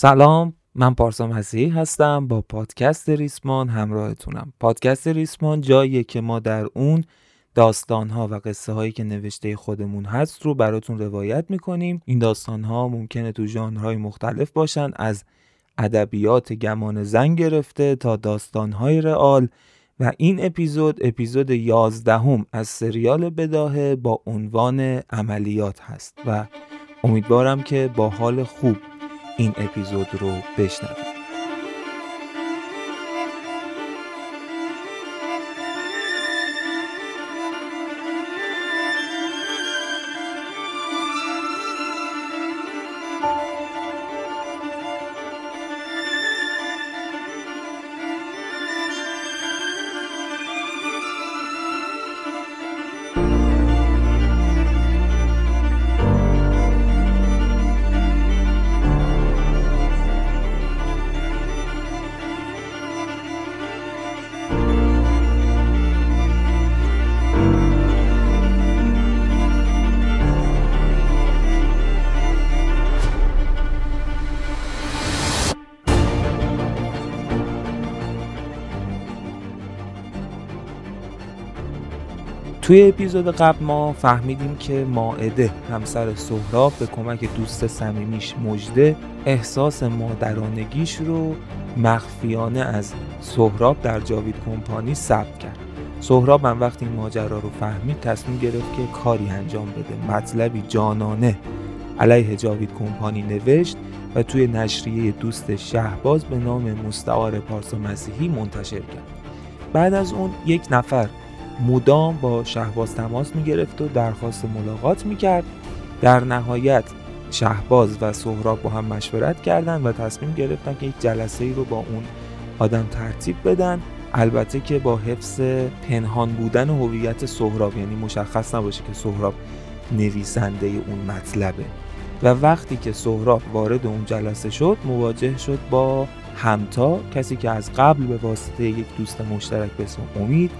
سلام من پارسا مسیحی هستم با پادکست ریسمان همراهتونم. پادکست ریسمان جاییه که ما در اون داستانها و قصه هایی که نوشته خودمون هست رو براتون روایت می‌کنیم. این داستانها ممکنه تو ژانرهای مختلف باشن از ادبیات گمان زن گرفته تا داستانهای رئال. و این اپیزود اپیزود یازدهم از سریال بداهه با عنوان عملیات هست. و امیدوارم که با حال خوب این اپیزود رو بشنوید. توی اپیزود قبل ما فهمیدیم که ماعده همسر سهراب به کمک دوست صمیمیش مجده احساس مادرانگیش رو مخفیانه از سهراب در جاوید کمپانی ثبت کرد. سهراب هم وقتی این ماجرا رو فهمید تصمیم گرفت که کاری انجام بده. مطلبی جانانه علیه جاوید کمپانی نوشت و توی نشریه دوست شهباز به نام مستعار پارسا مسیحی منتشر کرد. بعد از اون یک نفر مدام با شهباز تماس می گرفت و درخواست ملاقات می کرد در نهایت شهباز و سهراب با هم مشورت کردند و تصمیم گرفتن که یک جلسه ای رو با اون آدم ترتیب بدن. البته که با حفظ پنهان بودن هویت سهراب یعنی مشخص نباشه که سهراب نویسنده اون مطلبه. و وقتی که سهراب وارد اون جلسه شد مواجه شد با همتا کسی که از قبل به واسطه یک دوست مشترک به اسم امید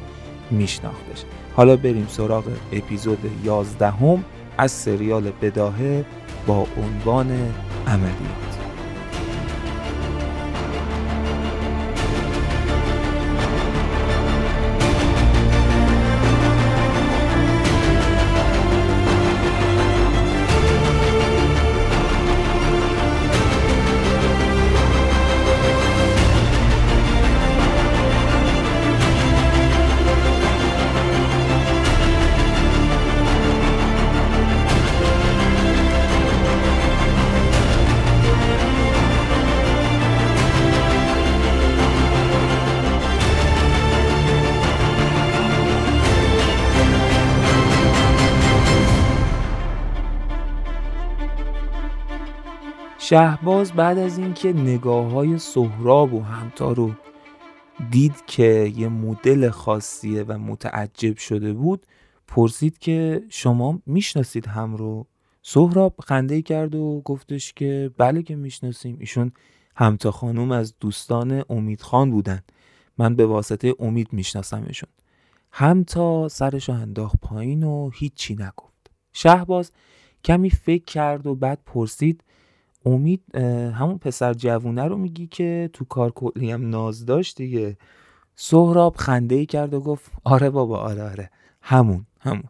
میشناختش. حالا بریم سراغ اپیزود 11 هم از سریال بداهه با عنوان عملیات شهباز بعد از اینکه نگاه های سهراب و همتا رو دید که یه مدل خاصیه و متعجب شده بود پرسید که شما می‌شناسید هم رو؟ سهراب خنده کرد و گفتش که بله که می‌شناسیم. ایشون همتا خانوم از دوستان امید خان بودن. من به واسطه امید میشناسمشون همتا سرش رو انداخت پایین و هیچی نگفت. شهباز کمی فکر کرد و بعد پرسید امید همون پسر جوونه رو میگی که تو کار کلی هم ناز داشت دیگه. سهراب خنده ای کرد و گفت آره بابا آره آره. همون همون.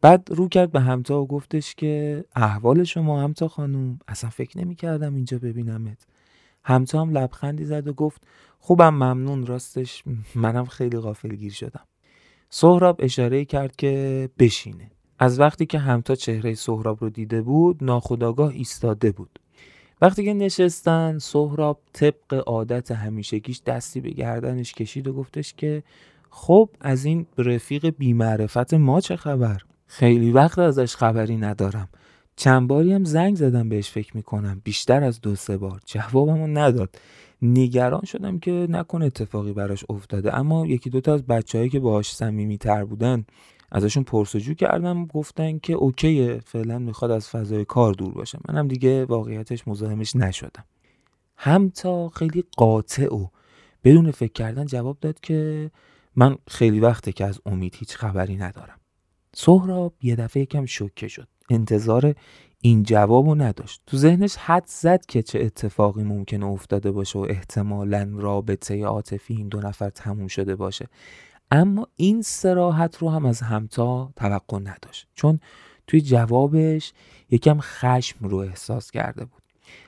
بعد رو کرد به همتا و گفتش که احوال شما همتا خانوم اصلا فکر نمی کردم اینجا ببینمت. همتا هم لبخندی زد و گفت خوبم ممنون راستش منم خیلی غافلگیر شدم. سهراب اشاره کرد که بشینه. از وقتی که همتا چهره سهراب رو دیده بود ناخداگاه ایستاده بود. وقتی که نشستن سهراب طبق عادت همیشگیش دستی به گردنش کشید و گفتش که خب از این رفیق بیمعرفت ما چه خبر؟ خیلی وقت ازش خبری ندارم. چند باری هم زنگ زدم بهش فکر می‌کنم. بیشتر از دو سه بار. جوابمو نداد. نگران شدم که نکنه اتفاقی براش افتاده. اما یکی دوتا از بچههایی که باهاش صمیمی تر بودن ازشون پرسجو کردم گفتن که اوکیه فعلا می‌خواد از فضای کار دور باشه. منم دیگه واقعیتش مزاحمش نشدم. هم تا خیلی قاطع و بدون فکر کردن جواب داد که من خیلی وقته که از امید هیچ خبری ندارم. سهراب یه دفعه یکم شوکه شد. انتظار این جوابو نداشت. تو ذهنش حد زد که چه اتفاقی ممکنه افتاده باشه و احتمالا رابطه عاطفی این دو نفر تموم شده باشه. اما این سراحت رو هم از همتا توقع نداشت. چون توی جوابش یکم خشم رو احساس کرده بود.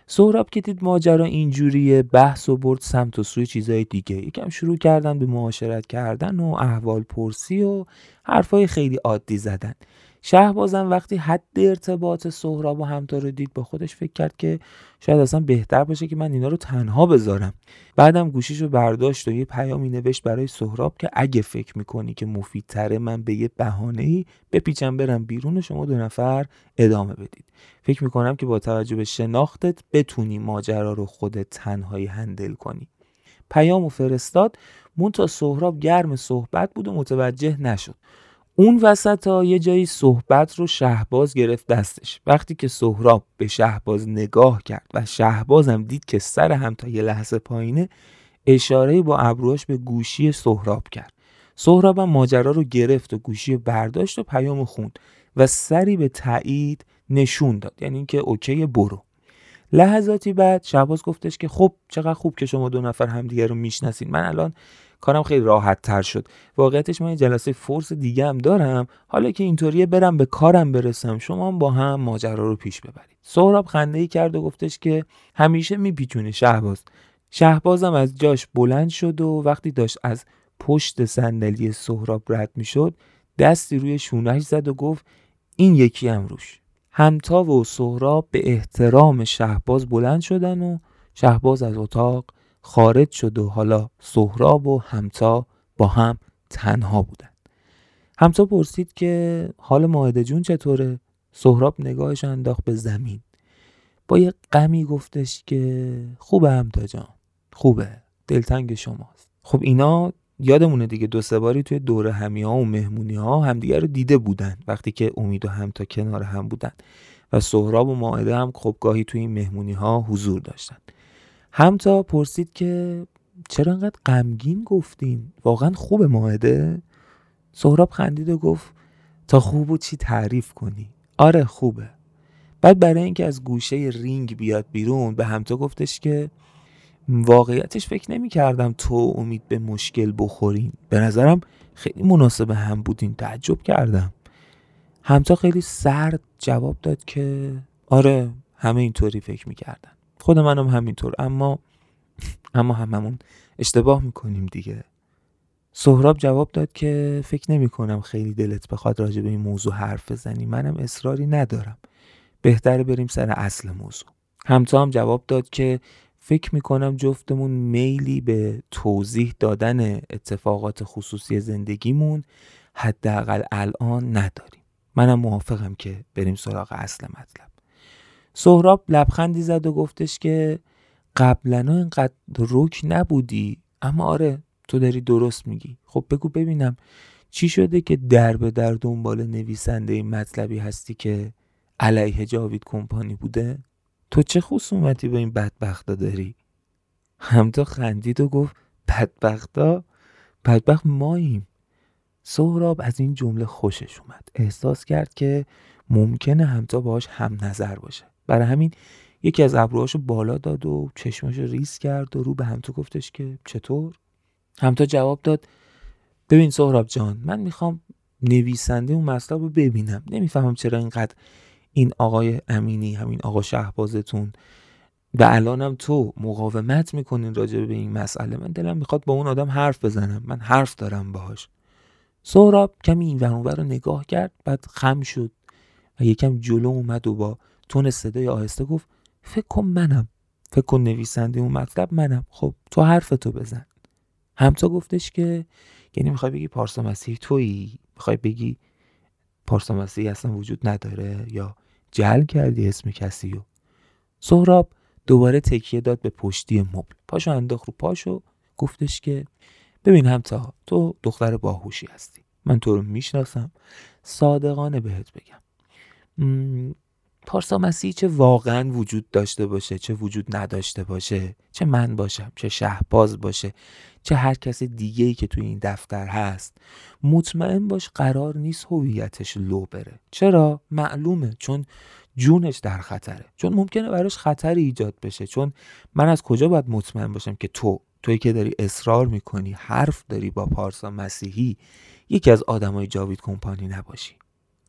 سهراب که دید ماجرا اینجوریه بحث و برد سمت و سوی چیزای دیگه. یکم شروع کردن به معاشرت کردن و احوال پرسی و حرفای خیلی عادی زدن. شهبازم وقتی حد ارتباط سهراب و همتا رو دید با خودش فکر کرد که شاید اصلا بهتر باشه که من اینا رو تنها بذارم. بعدم گوشیش رو برداشت و یه پیامی نوشت برای سهراب که اگه فکر می‌کنی که مفیدتره من به یه بهانه ای بپیچم برم بیرون و شما دو نفر ادامه بدید. فکر می‌کنم که با توجه به شناختت بتونی ماجرا رو خودت تنهایی هندل کنی. پیام و فرستاد مون تا سهراب گرم صحبت بود و متوجه نشد. اون وسط ها یه جایی صحبت رو شهباز گرفت دستش. وقتی که سهراب به شهباز نگاه کرد و شهبازم دید که سر هم تا یه لحظه پایینه اشاره با ابروهاش به گوشی سهراب کرد. سهراب هم ماجرا رو گرفت و گوشی برداشت و پیام خوند و سری به تایید نشون داد. یعنی اینکه اوکی برو. لحظاتی بعد شهباز گفتش که خب چقدر خوب که شما دو نفر همدیگه رو می‌شناسین. من الان کارم خیلی راحت تر شد. واقعیتش من یه جلسه فورس دیگه هم دارم. حالا که اینطوریه برم به کارم برسم. شما با هم ماجرا رو پیش ببرید. سهراب خنده ای کرد و گفتش که همیشه میپیچونه شهباز. شهبازم از جاش بلند شد و وقتی داشت از پشت صندلی سهراب رد می‌شد دستی روی شونش زد و گفت این یکی هم روش. همتا و سهراب به احترام شهباز بلند شدن و شهباز از اتاق خارج شد و حالا سهراب و همتا با هم تنها بودن. همتا پرسید که حال ماهده جون چطوره؟ سهراب نگاهش انداخت به زمین. با یه غمی گفتش که خوبه همتا جان. خوبه. دلتنگ شماست. خب اینا یادمونه دیگه دو سه باری توی دوره همی ها و مهمونی ها همدیگه رو دیده بودن وقتی که امید و همتا کنار هم بودن. و سهراب و ماعده هم خب گاهی توی این مهمونی ها حضور داشتن. همتا پرسید که چرا انقدر غمگین گفتین؟ واقعا خوب ماهده. سهراب خندید و گفت تا خوب و چی تعریف کنی؟ آره خوبه. بعد برای اینکه از گوشه رینگ بیاد بیرون به همتا گفتش که واقعیتش فکر نمی کردم تو امید به مشکل بخورین. به نظرم خیلی مناسب هم بودین تعجب کردم. همتا خیلی سرد جواب داد که آره همه اینطوری فکر می‌کردن. خود منم همینطور اما اما هممون اشتباه می‌کنیم دیگه. سهراب جواب داد که فکر نمی کنم خیلی دلت بخواد راجع به این موضوع حرف بزنی. منم اصراری ندارم. بهتره بریم سر اصل موضوع. همتا هم جواب داد که فکر می‌کنم جفتمون میلی به توضیح دادن اتفاقات خصوصی زندگیمون حداقل الان نداریم. منم موافقم که بریم سراغ اصل مطلب. سهراب لبخندی زد و گفتش که قبلا اینقدر رک نبودی. اما آره تو داری درست میگی. خب بگو ببینم چی شده که در به در دنبال نویسنده این مطلبی هستی که علیه جاوید کمپانی بوده؟ تو چه خصومتی با این بدبختا داری؟ همتا خندید و گفت بدبختا؟ بدبخت ماییم. سهراب از این جمله خوشش اومد. احساس کرد که ممکنه همتا باهاش هم نظر باشه. برای همین یکی از ابروهاشو بالا داد و چشماشو ریس کرد و رو به همتا گفتش که چطور؟ همتا جواب داد ببین سهراب جان من می‌خوام نویسنده اون مطلب رو ببینم. نمی‌فهمم چرا اینقدر این آقای امینی همین آقا شهبازتون و الانم تو مقاومت می‌کنین راجع به این مسئله. من دلم می‌خواد با اون آدم حرف بزنم. من حرف دارم باهاش. سهراب کمی این ور رو نگاه کرد بعد خم شد. و یکم جلو اومد و با تون صدای آهسته گفت فکر کن منم. فکر کن نویسنده اون مطلب منم. خب تو حرف تو بزن. همتا گفتش که یعنی می‌خوای بگی پارسا مسیح تویی؟ می‌خوای بگی پارسا مسیح اصلا وجود نداره یا جل کردی اسم کسی و سهراب دوباره تکیه داد به پشتی مبل. پاشو انداخت رو پاشو گفتش که ببین همتا تو دختر باهوشی هستی. من تو رو می‌شناسم. صادقانه بهت بگم. پارسا مسیحی چه واقعا وجود داشته باشه چه وجود نداشته باشه چه من باشم چه شهباز باشه چه هر کس دیگه ای که توی این دفتر هست. مطمئن باش قرار نیست هویتش لو بره. چرا؟ معلومه چون جونش در خطره. چون ممکنه براش خطری ایجاد بشه. چون من از کجا باید مطمئن باشم که تو توی که داری اصرار می‌کنی حرف داری با پارسا مسیحی یکی از آدمای جاوید کمپانی نباشی.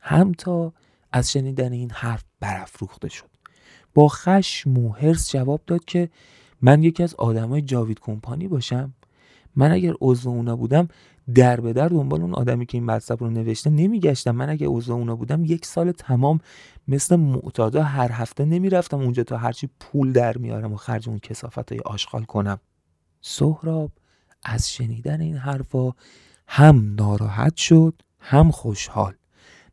همتا از شنیدن این حرف برافروخته شد. با خشم و حرس جواب داد که من یکی از آدمای جاوید کمپانی باشم. من اگر عضو اونا بودم در به در دنبال اون آدمی که این مطلب رو نوشته نمیگشتم. من اگه عضو اونا بودم یک سال تمام مثل معتادا هر هفته نمی‌رفتم اونجا تا هرچی پول در میارم و خرج اون کسافت های آشغال کنم. سهراب از شنیدن این حرفا هم ناراحت شد هم خوشحال.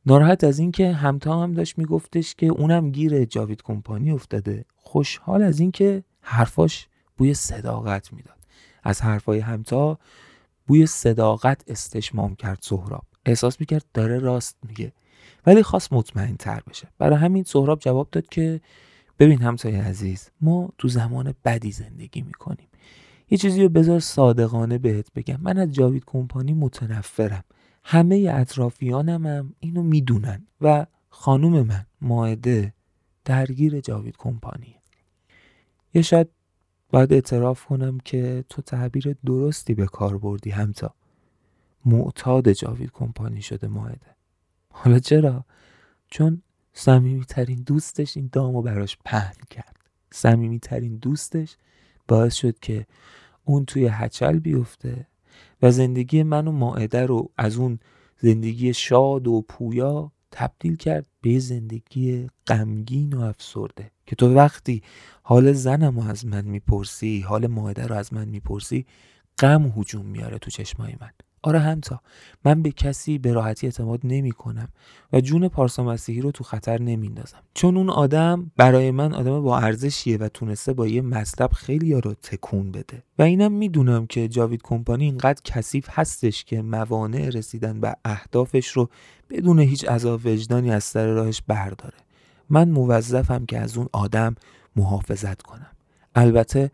ناراحت از اینکه همتا هم داشت میگفتش که اونم گیر جاوید کمپانی افتاده. خوشحال از اینکه حرفاش بوی صداقت می‌داد. از حرفای همتا بوی صداقت استشمام کرد سهراب. احساس می‌کرد داره راست میگه ولی خواست مطمئن تر بشه. برای همین سهراب جواب داد که ببین همسایه عزیز ما تو زمان بدی زندگی می‌کنیم. یه چیزی رو بذار صادقانه بهت بگم. من از جاوید کمپانی متنفرم. همه اطرافیانم هم اینو می‌دونن و خانوم من ماعده درگیر جاوید کمپانی. یه شاید باید اعتراف کنم که تو تعبیر درستی به کار بردی همتا. معتاد جاوید کمپانی شده ماعده حالا چرا؟ چون ترین دوستش این دامو براش پهن کرد. ترین دوستش باعث شد که اون توی هچل بیفته و زندگی من و ماعده رو از اون زندگی شاد و پویا تبدیل کرد به زندگی غمگین و افسرده. که تو وقتی حال زنم رو از من می‌پرسی حال ماعده رو از من می‌پرسی غم هجوم میاره تو چشمای من. آره همتا. من به کسی به راحتی اعتماد نمی کنم و جون پارسا مسیحی رو تو خطر نمیندازم چون اون آدم برای من آدم با ارزشیه و تونسته با یه مطلب خیلی رو تکون بده. و اینم می‌دونم که جاوید کمپانی اینقدر کثیف هستش که موانع رسیدن به اهدافش رو بدون هیچ عذاب وجدانی از سر راهش برداره. من موظفم که از اون آدم محافظت کنم. البته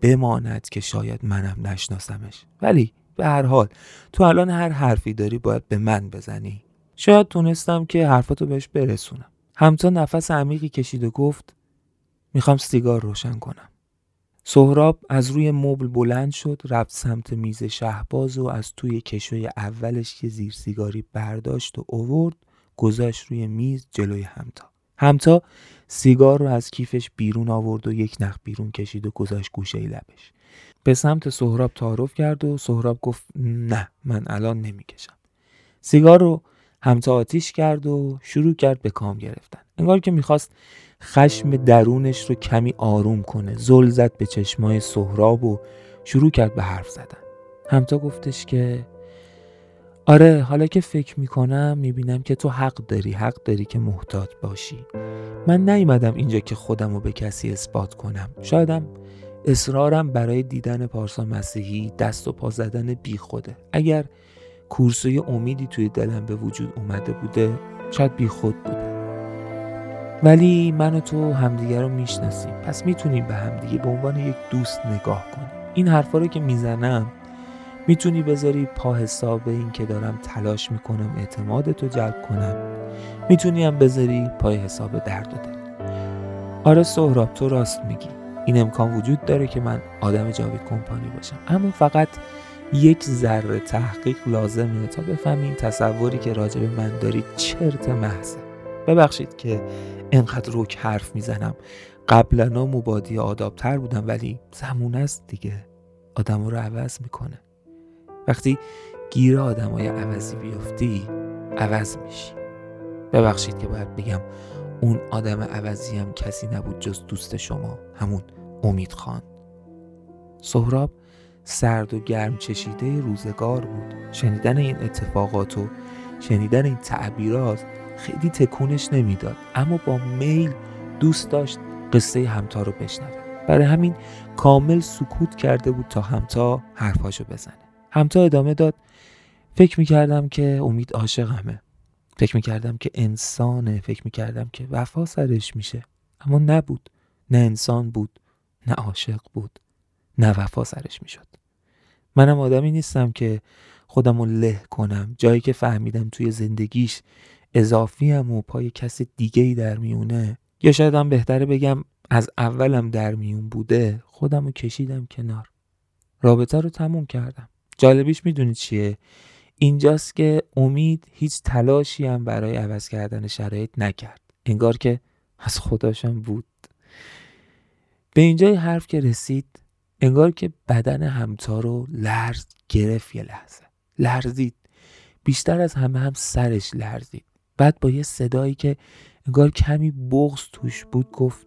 بماند که شاید منم نشناسمش. ولی به هر حال تو الان هر حرفی داری باید به من بزنی. شاید تونستم که حرفاتو بهش برسونم. همتا نفس عمیقی کشید و گفت می‌خوام سیگار روشن کنم. سهراب از روی مبل بلند شد رفت سمت میز شهباز و از توی کشوی اولش یه زیر سیگاری برداشت و اوورد گذاشت روی میز جلوی همتا. همتا سیگار رو از کیفش بیرون آورد و یک نخ بیرون کشید و گذاشت گوشه لبش. به سمت سهراب تعارف کرد و سهراب گفت نه من الان نمی‌کشم. سیگار رو همتا آتیش کرد و شروع کرد به کام گرفتن. انگار که می‌خواست خشم درونش رو کمی آروم کنه. زل زد به چشمای سهراب و شروع کرد به حرف زدن. همتا گفتش که آره حالا که فکر می‌کنم می‌بینم که تو حق داری حق داری که محتاط باشی. من نیومدم اینجا که خودم رو به کسی اثبات کنم. شایدم اصرارم برای دیدن پارسا مسیحی دست و پا زدن بی خوده. اگر کورسوی امیدی توی دلم به وجود اومده بوده شاید بی خود بوده. ولی من و تو همدیگه رو می‌شناسیم. پس می‌تونیم به همدیگه به عنوان یک دوست نگاه کنیم. این حرفا رو که می‌زنم می‌تونی بذاری پا حساب این که دارم تلاش می‌کنم اعتمادتو جلب کنم. می‌تونی هم بذاری پای حساب درد دل. آره سهراب تو راست میگی. این امکان وجود داره که من آدم جاوید کمپانی باشم. اما فقط یک ذره تحقیق لازمه تا بفهمین تصوری که راجع به من دارید چرت محضه. ببخشید که انقدر روک حرف می‌زنم. قبلا مبادی آدابتر بودم ولی زمون است دیگه. آدم رو عوض می‌کنه. وقتی گیر آدم های عوضی بیفتی عوض میشی. ببخشید که باید بگم اون آدم عوضی هم کسی نبود جز دوست شما همون امید خان. سهراب سرد و گرم چشیده روزگار بود. شنیدن این اتفاقات و شنیدن این تعبیرات خیلی تکونش نمی‌داد اما با میل دوست داشت قصه همتا رو بشنوه. برای همین کامل سکوت کرده بود تا همتا حرفاشو بزنه. همتا ادامه داد فکر می‌کردم که امید عاشقمه. فکر می‌کردم که انسانه فکر می‌کردم که وفا سرش میشه. اما نبود. نه انسان بود نه عاشق بود نه وفا سرش می‌شد. منم آدمی نیستم که خودم رو له کنم. جایی که فهمیدم توی زندگیش اضافیم و پای کس دیگه ای در میونه. یا شاید هم بهتره بگم از اولم در میون بوده خودم رو کشیدم کنار. رابطه رو تموم کردم. جالبیش می‌دونید چیه؟ اینجاست که امید هیچ تلاشی هم برای عوض کردن شرایط نکرد. انگار که از خداشم بود. به اینجای حرف که رسید انگار که بدن همتا رو لرز گرفت یه لحظه. لرزید. بیشتر از همه هم سرش لرزید. بعد با یه صدایی که انگار کمی بغز توش بود گفت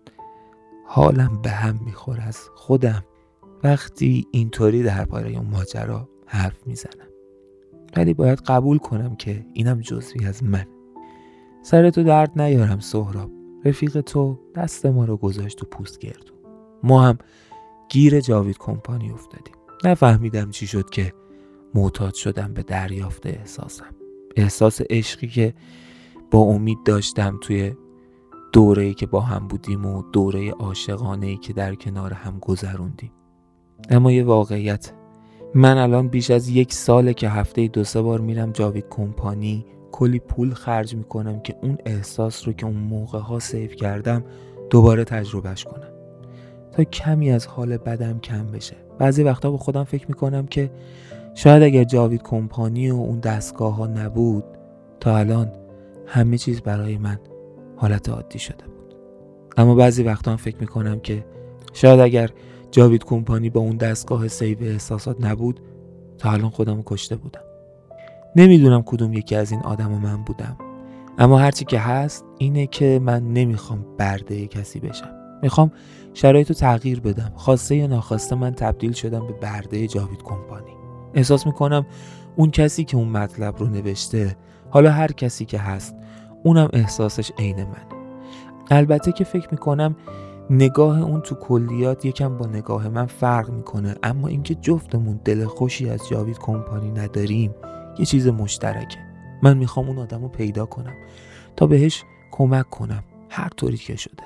حالم به هم میخور از خودم. وقتی اینطوری در پاره اون ماجرا حرف می‌زنم. ولی باید قبول کنم که اینم جزوی از من. سر تو درد نیارم سهراب. رفیق تو دست ما رو گذاشت و پوست گردو ما هم گیر جاوید کمپانی افتادیم. نفهمیدم چی شد که معتاد شدم به دریافت احساسم. احساس عشقی که با امید داشتم توی دوره ای که با هم بودیم و دوره عاشقانه ای که در کنار هم گذروندیم. اما یه واقعیت من الان بیش از یک ساله که هفته دو سه بار میرم جاوید کمپانی. کلی پول خرج می‌کنم که اون احساس رو که اون موقع ها save کردم دوباره تجربهش کنم. تا کمی از حال بدم کم بشه. بعضی وقتا با خودم فکر می‌کنم که شاید اگر جاوید کمپانی و اون دستگاه ها نبود تا الان همه چیز برای من حالت عادی شده بود. اما بعضی وقتا هم فکر می‌کنم که شاید اگر جاوید کمپانی با اون دستگاه save احساسات نبود تا الان خودم کشته بودم. نمی‌دونم کدوم یکی از این آدم و من بودم. اما هرچی که هست اینه که من نمی‌خوام برده کسی بشم. می‌خوام شرایط رو تغییر بدم. خواسته یا ناخواسته من تبدیل شدم به برده جاوید کمپانی. احساس می‌کنم اون کسی که اون مطلب رو نوشته حالا هر کسی که هست اونم احساسش عین منه البته که فکر می‌کنم نگاه اون تو کلیات یکم با نگاه من فرق می‌کنه. اما اینکه جفتمون دل خوشی از جاوید کمپانی نداریم یه چیز مشترکه. من می‌خوام اون آدم رو پیدا کنم تا بهش کمک کنم. هر طوری که شده.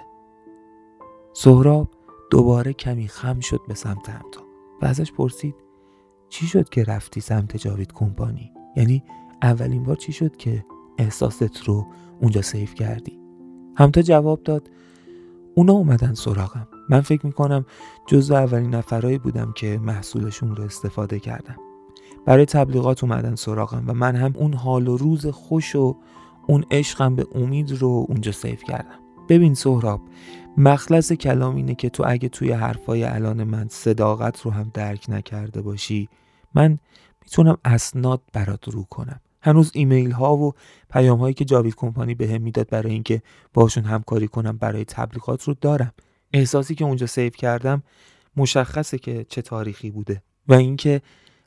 سهراب دوباره کمی خم شد به سمت همتا. و ازش پرسید چی شد که رفتی سمت جاوید کمپانی؟ یعنی اولین بار چی شد که احساست رو اونجا سیف کردی؟ همتا جواب داد اونا اومدن سراغم. من فکر می‌کنم جز اولین نفرهایی بودم که محصولشون رو استفاده کردم برای تبلیغات اومدن سراغم و من هم اون حال و روز خوش و اون عشقم به امید رو اونجا save کردم. ببین سهراب مخلص کلام اینه که تو اگه توی حرفای الان من صداقت رو هم درک نکرده باشی من می‌تونم اسناد برات رو کنم. هنوز ایمیل ها و پیام هایی که جاوید کمپانی به هم می‌داد برای اینکه باشون همکاری کنم برای تبلیغات رو دارم. احساسی که اونجا save کردم مشخصه که چه تاریخی بوده و اینکه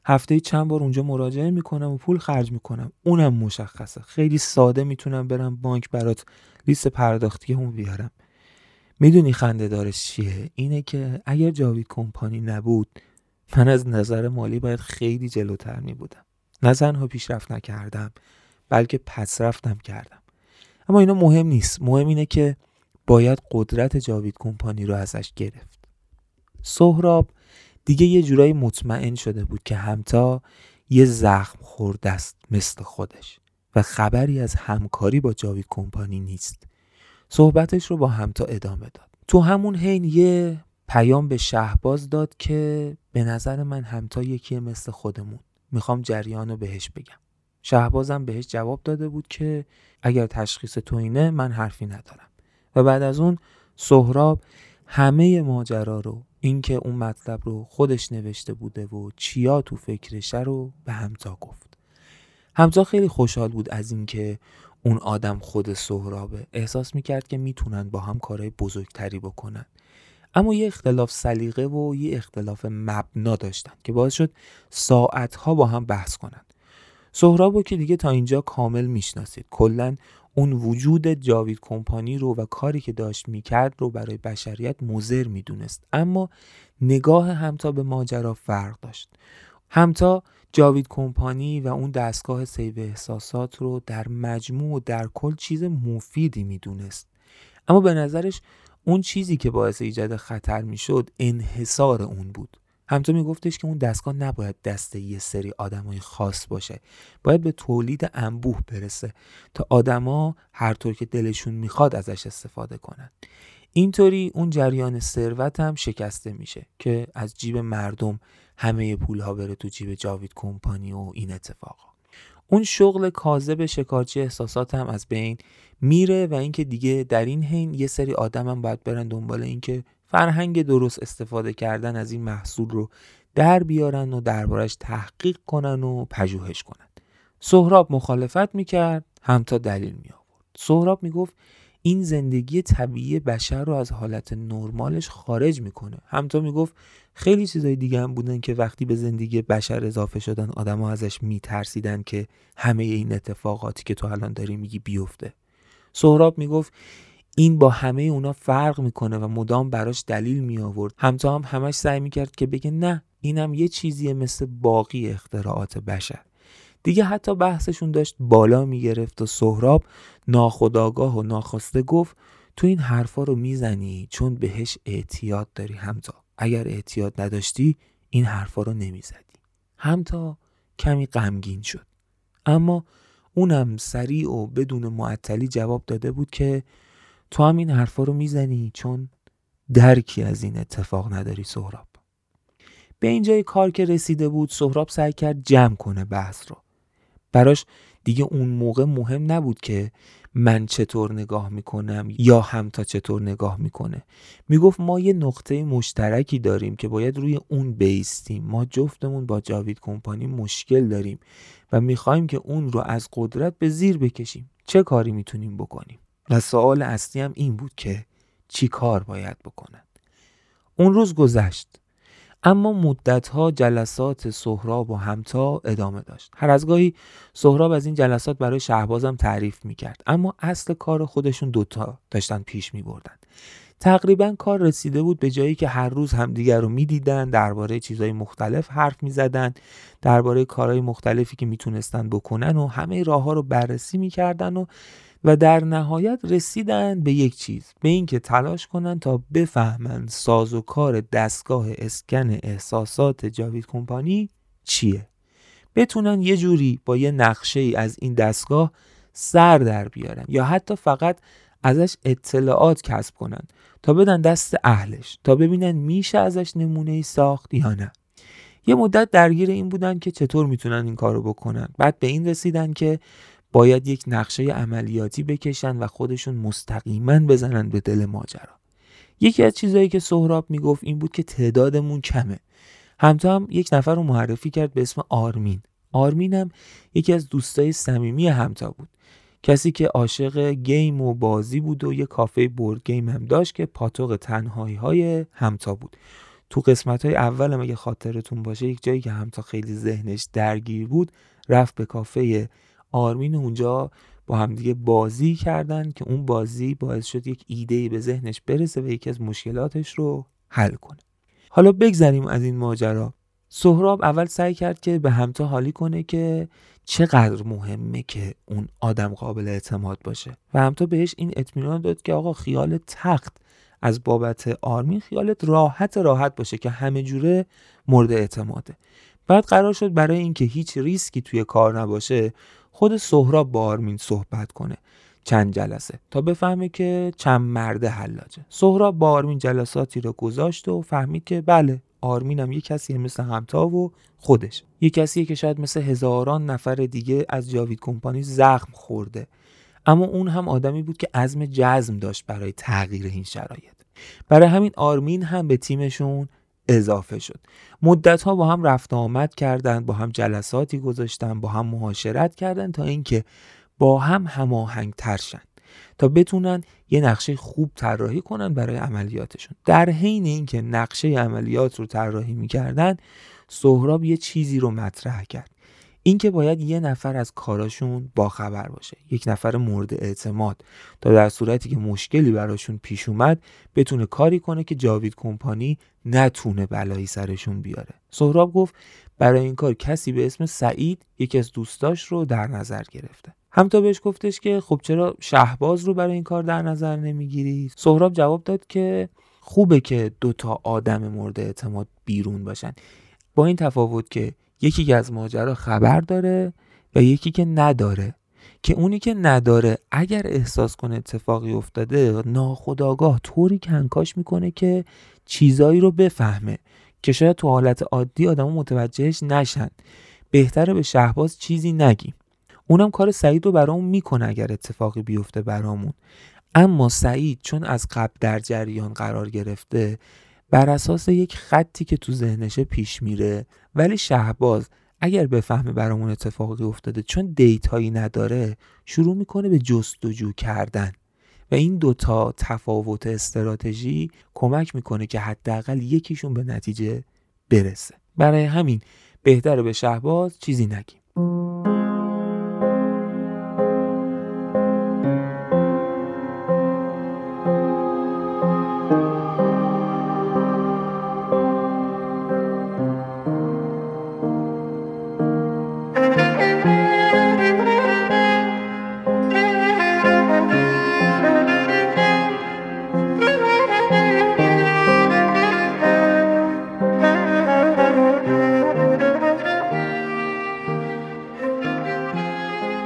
هفته چند بار اونجا مراجعه می‌کنم و پول خرج می‌کنم. اونم مشخصه. خیلی ساده می‌تونم برم بانک برات لیست پرداختی اون بیارم. می‌دونی خنده دارش چیه؟ اینه که اگر جاوید کمپانی نبود من از نظر مالی باید خیلی جلوتر می بودم نه تنها پیشرفت نکردم بلکه پس رفتم کردم. اما اینا مهم نیست. مهم اینه که باید قدرت جاوید کمپانی رو ازش گرفت. سهراب دیگه یه جورایی مطمئن شده بود که همتا یه زخم خورده است مثل خودش و خبری از همکاری با جاوید کمپانی نیست. صحبتش رو با همتا ادامه داد. تو همون حین یه پیام به شهباز داد که به نظر من همتا یکی مثل خودمون. می‌خوام جریان رو بهش بگم. شهبازم بهش جواب داده بود که اگر تشخیص تو اینه من حرفی ندارم. و بعد از اون سهراب همه ماجرا رو اینکه اون مطلب رو خودش نوشته بوده و چیا تو فکرشه رو به همتا گفت. همتا خیلی خوشحال بود از اینکه اون آدم خود سهرابه. احساس می‌کرد که می‌تونن با هم کارهای بزرگتری بکنن. اما یه اختلاف سلیقه و یه اختلاف مبنا داشتن که باعث شد ساعتها با هم بحث کنن. سهراب که دیگه تا اینجا کامل می‌شناسید. کلا اون وجود جاوید کمپانی رو و کاری که داشت می‌کرد رو برای بشریت مزر می‌دونست. اما نگاه همتا به ماجرا فرق داشت. همتا جاوید کمپانی و اون دستگاه سیو احساسات رو در مجموع و در کل چیز مفیدی می‌دونست. اما به نظرش اون چیزی که باعث ایجاد خطر می‌شد انحصار اون بود. همطور میگفتش که اون دستگاه نباید دست یه سری آدمای خاص باشه. باید به تولید انبوه برسه تا آدما هر طور که دلشون می‌خواد ازش استفاده کنن. اینطوری اون جریان ثروت هم شکسته میشه که از جیب مردم همه پول ها بره تو جیب جاوید کمپانی و این اتفاقا. اون شغل کاذب شکارچی احساسات هم از بین میره و اینکه دیگه در این حین یه سری آدم هم باید برن دنبال اینکه فرهنگ درست استفاده کردن از این محصول رو در بیارن و دربارش تحقیق کنن و پژوهش کنن. سهراب مخالفت می‌کرد هم تا دلیل می آورد سهراب می‌گفت این زندگی طبیعی بشر رو از حالت نرمالش خارج می‌کنه. همتا می‌گفت خیلی چیزای دیگه هم بودن که وقتی به زندگی بشر اضافه شدن آدما ازش میترسیدن که همه این اتفاقاتی که تو الان داری میگی بیفته. سهراب می‌گفت این با همه اونا فرق می‌کنه و مدام براش دلیل می آورد همتا هم همش سعی می‌کرد که بگه نه اینم یه چیزیه مثل باقی اختراعات بشر. دیگه حتی بحثشون داشت بالا می‌گرفت و سهراب ناخداگاه و ناخواسته گفت تو این حرفا رو می‌زنی چون بهش اعتیاد داری. همتا اگر اعتیاد نداشتی این حرفا رو نمی‌زدی. همتا کمی غمگین شد. اما اونم سریع و بدون معطلی جواب داده بود که تو هم این حرفا رو می‌زنی چون درکی از این اتفاق نداری سهراب. به اینجای کار که رسیده بود سهراب سعی کرد جمع کنه بحث رو. براش دیگه اون موقع مهم نبود که من چطور نگاه می‌کنم یا همتا چطور نگاه می‌کنه. می‌گفت ما یه نقطه مشترکی داریم که باید روی اون بیستیم. ما جفتمون با جاوید کمپانی مشکل داریم و می‌خوایم که اون رو از قدرت به زیر بکشیم. چه کاری می‌تونیم بکنیم؟ و سوال اصلی هم این بود که چی کار باید بکنن. اون روز گذشت. اما مدتها جلسات سهراب و همتا ادامه داشت. هر از گاهی سهراب از این جلسات برای شهبازم تعریف می‌کرد. اما اصل کار خودشون دوتا داشتن پیش میبردن. تقریبا کار رسیده بود به جایی که هر روز همدیگر رو می‌دیدن درباره چیزهای مختلف حرف می‌زدن درباره کارهای مختلفی که می‌تونستن بکنن و همه راه ها رو بررسی می‌کردن و و در نهایت رسیدن به یک چیز به اینکه تلاش کنن تا بفهمن ساز و کار دستگاه اسکن احساسات جاوید کمپانی چیه. بتونن یه جوری با یه نقشه ای از این دستگاه سر در بیارن یا حتی فقط ازش اطلاعات کسب کنن تا بدن دست اهلش تا ببینن میشه ازش نمونه ای ساخت یا نه. یه مدت درگیر این بودن که چطور می‌تونن این کارو بکنن. بعد به این رسیدن که باید یک نقشه عملیاتی بکشن و خودشون مستقیما بزنن به دل ماجرا. یکی از چیزهایی که سهراب می‌گفت این بود که تعدادمون کمه. همتا هم یک نفر رو معرفی کرد به اسم آرمین. آرمین هم یکی از دوستای صمیمی همتا بود. کسی که عاشق game و بازی بود و یه کافه board game هم داشت که پاتوق تنهایی های همتا بود. تو قسمت های اول هم اگه خاطرتون باشه یک جایی که همتا خیلی ذهنش درگیر بود رفت به کافه آرمین اونجا با همدیگه بازی کردن که اون بازی باعث شد یک ایده به ذهنش برسه و یکی از مشکلاتش رو حل کنه. حالا بگذریم از این ماجرا. سهراب اول سعی کرد که به همتا حالی کنه که چقدر مهمه که اون آدم قابل اعتماد باشه. و همتا بهش این اطمینان داد که آقا خیال تخت از بابت آرمین خیالت راحت راحت باشه که همه جوره مورد اعتماده. بعد قرار شد برای اینکه هیچ ریسکی توی کار نباشه خود سهراب با آرمین صحبت کنه چند جلسه تا بفهمه که چند مرده حلاجه. سهراب با آرمین جلساتی رو گذاشت و فهمید که بله آرمین هم یه کسی مثل همتا و خودش. یه کسیه که شاید مثل هزاران نفر دیگه از جاوید کمپانی زخم خورده. اما اون هم آدمی بود که عزم جزم داشت برای تغییر این شرایط. برای همین آرمین هم به تیمشون اضافه شد. مدت ها با هم رفت آمد کردند با هم جلساتی گذاشتن با هم معاشرت کردند تا اینکه با هم هماهنگ ترشن تا بتونن یه نقشه خوب طراحی کنن برای عملیاتشون. در حین اینکه نقشه عملیات رو طراحی می‌کردن سهراب یه چیزی رو مطرح کرد. اینکه باید یه نفر از کاراشون باخبر باشه یک نفر مورد اعتماد تا در صورتی که مشکلی براشون پیش اومد بتونه کاری کنه که جاوید کمپانی نتونه بلایی سرشون بیاره. سهراب گفت برای این کار کسی به اسم سعید یکی از دوستاش رو در نظر گرفته. همتا بهش گفتش که خب چرا شهباز رو برای این کار در نظر نمی‌گیری؟ سهراب جواب داد که خوبه که دوتا آدم مورد اعتماد بیرون باشن. با این تفاوت که یکی که از ماجرا خبر داره و یکی که نداره. که اونی که نداره اگر احساس کنه اتفاقی افتاده ناخداگاه طوری کنکاش می‌کنه که چیزایی رو بفهمه که شاید تو حالت عادی آدم متوجهش نشن. بهتره به شهباز چیزی نگیم. اونم کار سعید رو برامون می‌کنه اگر اتفاقی بیفته برامون. اما سعید چون از قبل در جریان قرار گرفته بر اساس یک خطی که تو ذهنشه پیش میره. ولی شهباز اگر بفهمه برامون اتفاقی افتاده چون دیتایی نداره شروع می‌کنه به جستجو کردن. و این دوتا تفاوت استراتژی کمک می‌کنه که حداقل یکیشون به نتیجه برسه. برای همین بهتره به شهباز چیزی نگیم.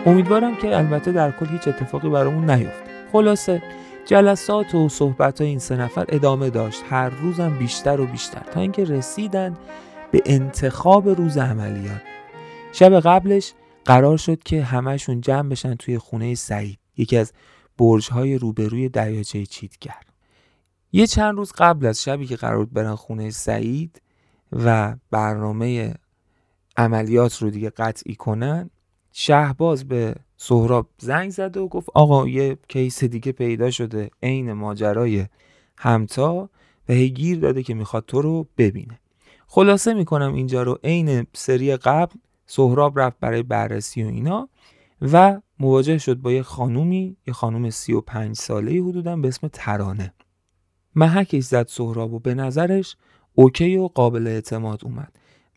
امیدوارم که البته در کل هیچ اتفاقی برامون نیفته. خلاصه جلسات و صحبت این سه نفر ادامه داشت. هر روزم بیشتر و بیشتر. تا اینکه رسیدن به انتخاب روز عملیات. شب قبلش قرار شد که همهشون جمع بشن توی خونه سعید. یکی از برج‌های روبروی دریاچه چیتگر. یه چند روز قبل از شبی که قرار بود برن خونه سعید و برنامه عملیات رو دیگه قطعی کنن شهباز به سهراب زنگ زده و گفت آقا یه کیس دیگه پیدا شده عین ماجرای همتا و هی گیر داده که می‌خواد تو رو ببینه. خلاصه می‌کنم اینجا رو عین سری قبل سهراب رفت برای بررسی و اینا و مواجه شد با یه خانومی یه خانوم سی و پنج ساله حدودا به اسم ترانه. محکش زد سهراب و به نظرش اوکی و قابل اعتماد اومد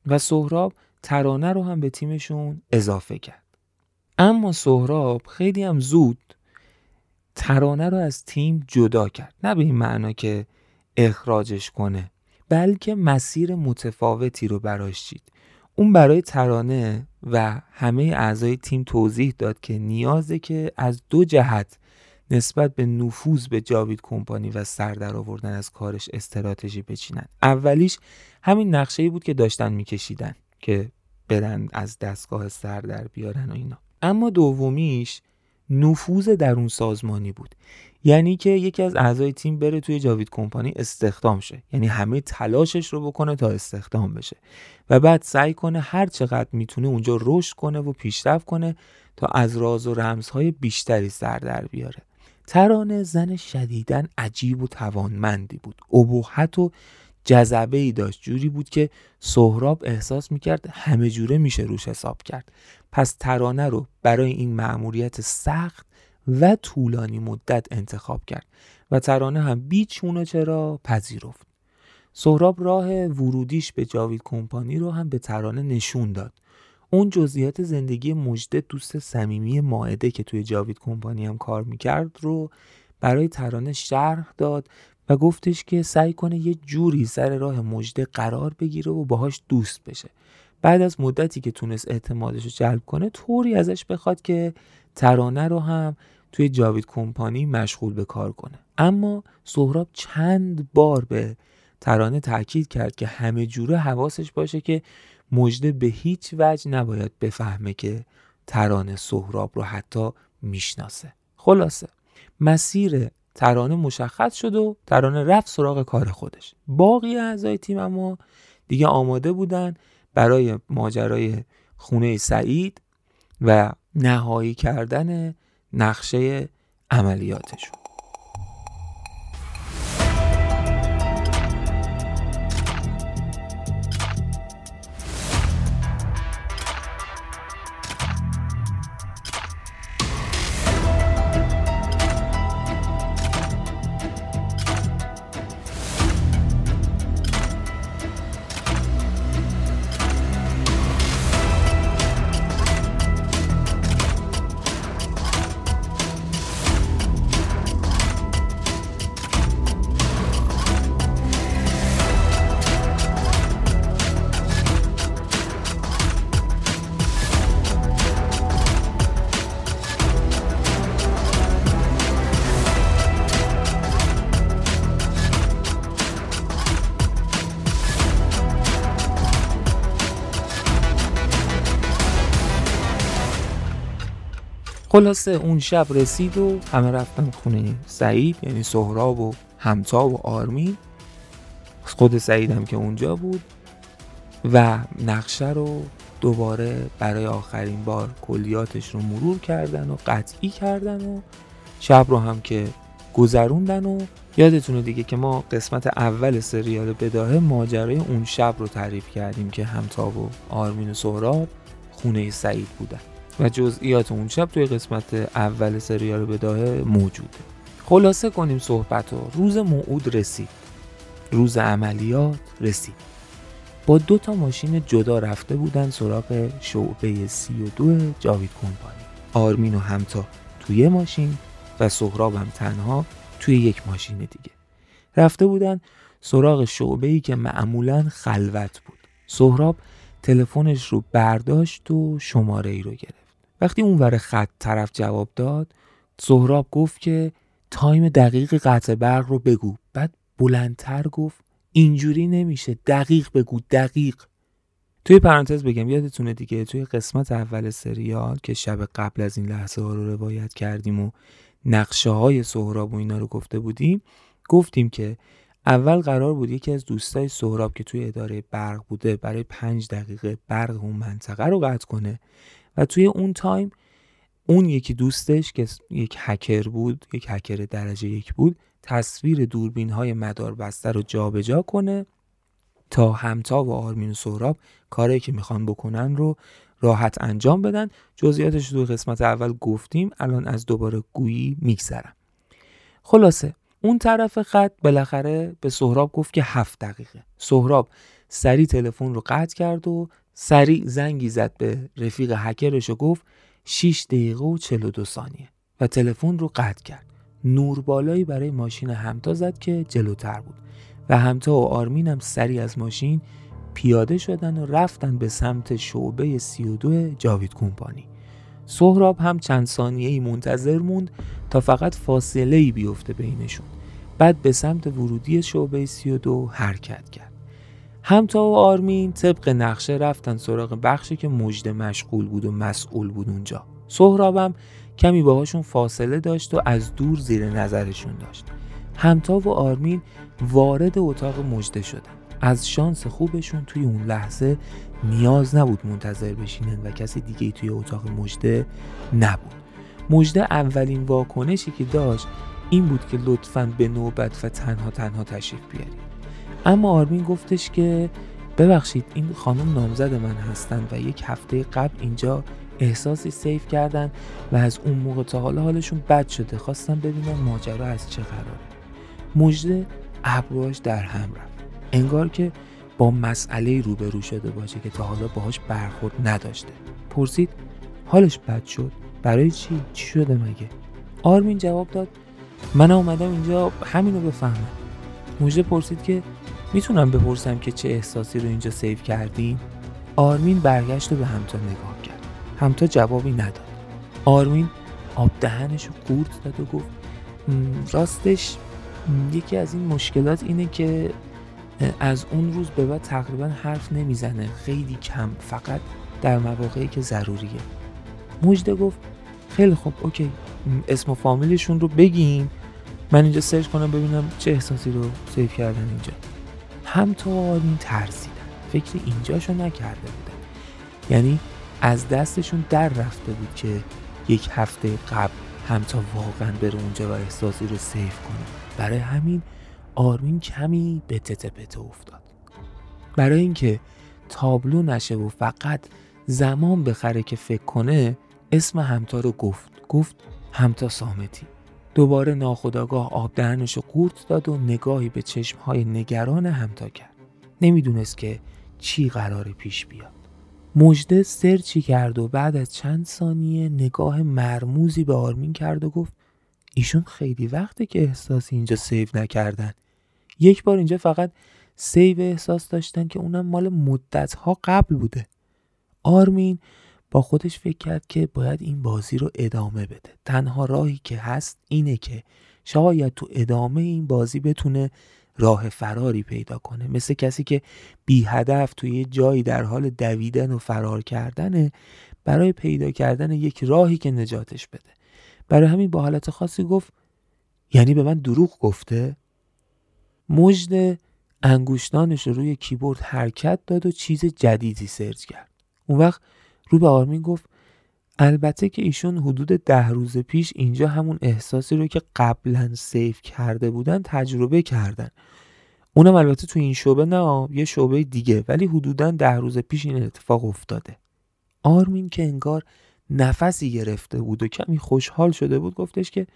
و سهراب ترانه رو هم به تیمشون اضافه کرد. اما سهراب خیلی هم زود ترانه رو از تیم جدا کرد. نه به این معنا که اخراجش کنه بلکه مسیر متفاوتی رو براش چید اون برای ترانه و همه اعضای تیم توضیح داد که نیازه که از دو جهت نسبت به نفوذ به جاوید کمپانی و سر در آوردن از کارش استراتژی بچینن. اولیش همین نقشه بود که داشتن میکشیدن که برن از دستگاه سر در بیارن و اینا. اما دومیش نفوذ درون سازمانی بود. یعنی که یکی از اعضای تیم بره توی جاوید کمپانی استخدام شه. یعنی همه تلاشش رو بکنه تا استخدام بشه. و بعد سعی کنه هر چقدر می‌تونه اونجا رشد کنه و پیشرفت کنه تا از راز و رمزهای بیشتری سر در بیاره. ترانه زن شدیدن عجیب و توانمندی بود. ابهت و جذبه ای داشت. جوری بود که سهراب احساس می‌کرد همه جوره میشه روش حساب کرد. پس ترانه رو برای این مأموریت سخت و طولانی مدت انتخاب کرد و ترانه هم بیچونه چرا پذیرفت. سهراب راه ورودیش به جاوید کمپانی رو هم به ترانه نشون داد. اون جزئیات زندگی مجده دوست صمیمی ماعده که توی جاوید کمپانی هم کار می‌کرد رو برای ترانه شرح داد و گفتش که سعی کنه یه جوری سر راه مجده قرار بگیره و باهاش دوست بشه. بعد از مدتی که تونست اعتمادش رو جلب کنه طوری ازش بخواد که ترانه رو هم توی جاوید کمپانی مشغول به کار کنه. اما سهراب چند بار به ترانه تاکید کرد که همه جوره حواسش باشه که مجده به هیچ وجه نباید بفهمه که ترانه سهراب رو حتی می‌شناسه. خلاصه مسیر ترانه مشخص شد و ترانه رفت سراغ کار خودش. باقی اعضای تیم اما دیگه آماده بودن برای ماجرای خونه سعید و نهایی کردن نقشه عملیاتشون. خلاصه اون شب رسید و همه رفتن خونه سعید یعنی سهراب و همتا و آرمین. خود سعیدم که اونجا بود و نقشه رو دوباره برای آخرین بار کلیاتش رو مرور کردن و قطعی کردن و شب رو هم که گذروندن و یادتونه دیگه که ما قسمت اول سریال بداهه ماجرای اون شب رو تعریف کردیم که همتاب و آرمین و سهراب خونه سعید بودن. و جزئیات اون شب توی قسمت اول سریال بداهه موجوده خلاصه کنیم صحبت رو روز موعود رسید. روز عملیات رسید. با دو تا ماشین جدا رفته بودن سراغ شعبه سی و دو جاوید کمپانی. آرمین و همتا توی ماشین و سهراب تنها توی یک ماشین دیگه. رفته بودن سراغ شعبه ای که معمولا خلوت بود. سهراب تلفنش رو برداشت و شماره ای رو گرفت. وقتی اون ور خط طرف جواب داد سهراب گفت که تایم دقیق قطع برق رو بگو. بعد بلندتر گفت اینجوری نمیشه. دقیق بگو دقیق. توی پرانتز بگم یادتونه دیگه توی قسمت اول سریال که شب قبل از این لحظه ها رو روایت کردیم و نقشه های سهراب و اینا رو گفته بودیم گفتیم که اول قرار بود یکی از دوستای سهراب که توی اداره برق بوده برای پنج دقیقه برق اون منطقه رو قطع کنه. و توی اون تایم اون یکی دوستش که یک هکر بود یک هکر درجه یک بود تصویر دوربین های مدار بسته رو جابجا جا کنه تا همتا و آرمین و سهراب کاری که می‌خوان بکنن رو راحت انجام بدن. جزئیاتش رو قسمت اول گفتیم الان از دوباره گویی میگذرم. خلاصه اون طرف خط بالاخره به سهراب گفت که هفت دقیقه. سهراب سری تلفن رو قطع کرد و سریع زنگی زد به رفیق هکرش و گفت 6 دقیقه و 42 ثانیه. و تلفن رو قطع کرد. نور بالایی برای ماشین همتا زد که جلوتر بود. و همتا و آرمین هم سری از ماشین پیاده شدن و رفتن به سمت شعبه 32 جاوید کمپانی سهراب هم چند ثانیه ای منتظر موند تا فقط فاصله ای بیفته بینشون. بعد به سمت ورودی شعبه 32 حرکت کرد. همتا و آرمین طبق نقشه رفتن سراغ بخشی که مجد مشغول بود و مسئول بود اونجا. سهرابم کمی باهاشون فاصله داشت و از دور زیر نظرشون داشت. همتا و آرمین وارد اتاق مجده شدن. از شانس خوبشون توی اون لحظه نیاز نبود منتظر بشینن و کسی دیگه توی اتاق مجده نبود. مجده اولین واکنشی که داشت این بود که لطفا به نوبت و تنها تنها تشریف بیارید. اما آرمین گفتش که ببخشید این خانم نامزد من هستند و یک هفته قبل اینجا احساسی سیف کردن و از اون موقع تا حالا حالشون بد شده. خواستم ببینم ماجرا از چه قراره. مجده ابروهاش در هم رفت. انگار که با مسئله روبرو شده باشه که تا حالا باهاش برخورد نداشته. پرسید حالش بد شد؟ برای چی؟ چی شده مگه؟ آرمین جواب داد من اومدم اینجا همینو بفهمم. مجده پرسید که می‌تونم بپرسم که چه احساسی رو اینجا سیف کردین؟ آرمین برگشت و به همتا نگاه کرد. همتا جوابی نداد. آرمین آب دهنش رو قورت داد و گفت راستش یکی از این مشکلات اینه که از اون روز به بعد تقریبا حرف نمی‌زنه. خیلی کم فقط در مواقعی که ضروریه. مژده گفت خیلی خوب okay. اسم و فامیلشون رو بگیم من اینجا search کنم ببینم چه احساسی رو save کردن اینجا. همتا آرمین ترسیدن. فکر اینجاشو نکرده بودن. یعنی از دستشون در رفته بود که یک هفته قبل هم تا واقعا بره اونجا و احساسی رو سیف کنه. برای همین آرمین کمی به تته پته افتاد. برای اینکه تابلو نشه و فقط زمان بخره که فکر کنه اسم همتا رو گفت. گفت همتا سامتی دوباره ناخداگاه آب دهنش قورت داد و نگاهی به چشمهای نگران همتا کرد. نمی‌دونست که چی قرار پیش بیاد. مژده search ی کرد و بعد از چند ثانیه نگاه مرموزی به آرمین کرد و گفت ایشون خیلی وقته که احساس اینجا save نکردن. یک بار اینجا فقط save احساس داشتن که اونم مال مدت ها قبل بوده. آرمین با خودش فکر کرد که باید این بازی رو ادامه بده. تنها راهی که هست اینه که شاید تو ادامه این بازی بتونه راه فراری پیدا کنه. مثل کسی که بی هدف توی یه جایی در حال دویدن و فرار کردنه برای پیدا کردن یک راهی که نجاتش بده. برای همین با حالت خاصی گفت یعنی به من دروغ گفته؟ مژده انگشتانش رو روی کیبورد حرکت داد و چیز جدیدی search کرد. اون وقت رو به آرمین گفت البته که ایشون حدود ده روز پیش اینجا همون احساسی رو که قبلا save کرده بودن تجربه کردن. اونم البته تو این شعبه نه یه شعبه دیگه ولی حدودا ده روز پیش این اتفاق افتاده. آرمین که انگار نفسی گرفته بود و کمی خوشحال شده بود گفتش که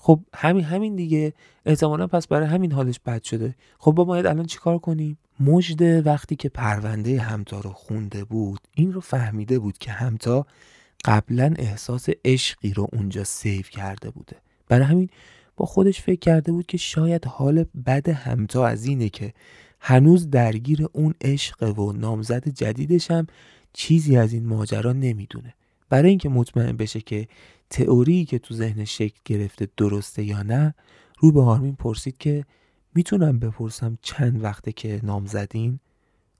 خب همین همین دیگه. احتمالا پس برای همین حالش بد شده. خب با باید الان چیکار کنیم؟ مجده وقتی که پرونده همتا رو خونده بود این رو فهمیده بود که همتا قبلا احساس عشقی رو اونجا سیو کرده بوده. برای همین با خودش فکر کرده بود که شاید حال بد همتا از اینه که هنوز درگیر اون عشق و نامزد جدیدش هم چیزی از این ماجرا نمی‌دونه. برای اینکه مطمئن بشه که تئوری که تو ذهنش شکل گرفته درسته یا نه رو به آرمین پرسید که می‌تونم بپرسم چند وقته که نامزدین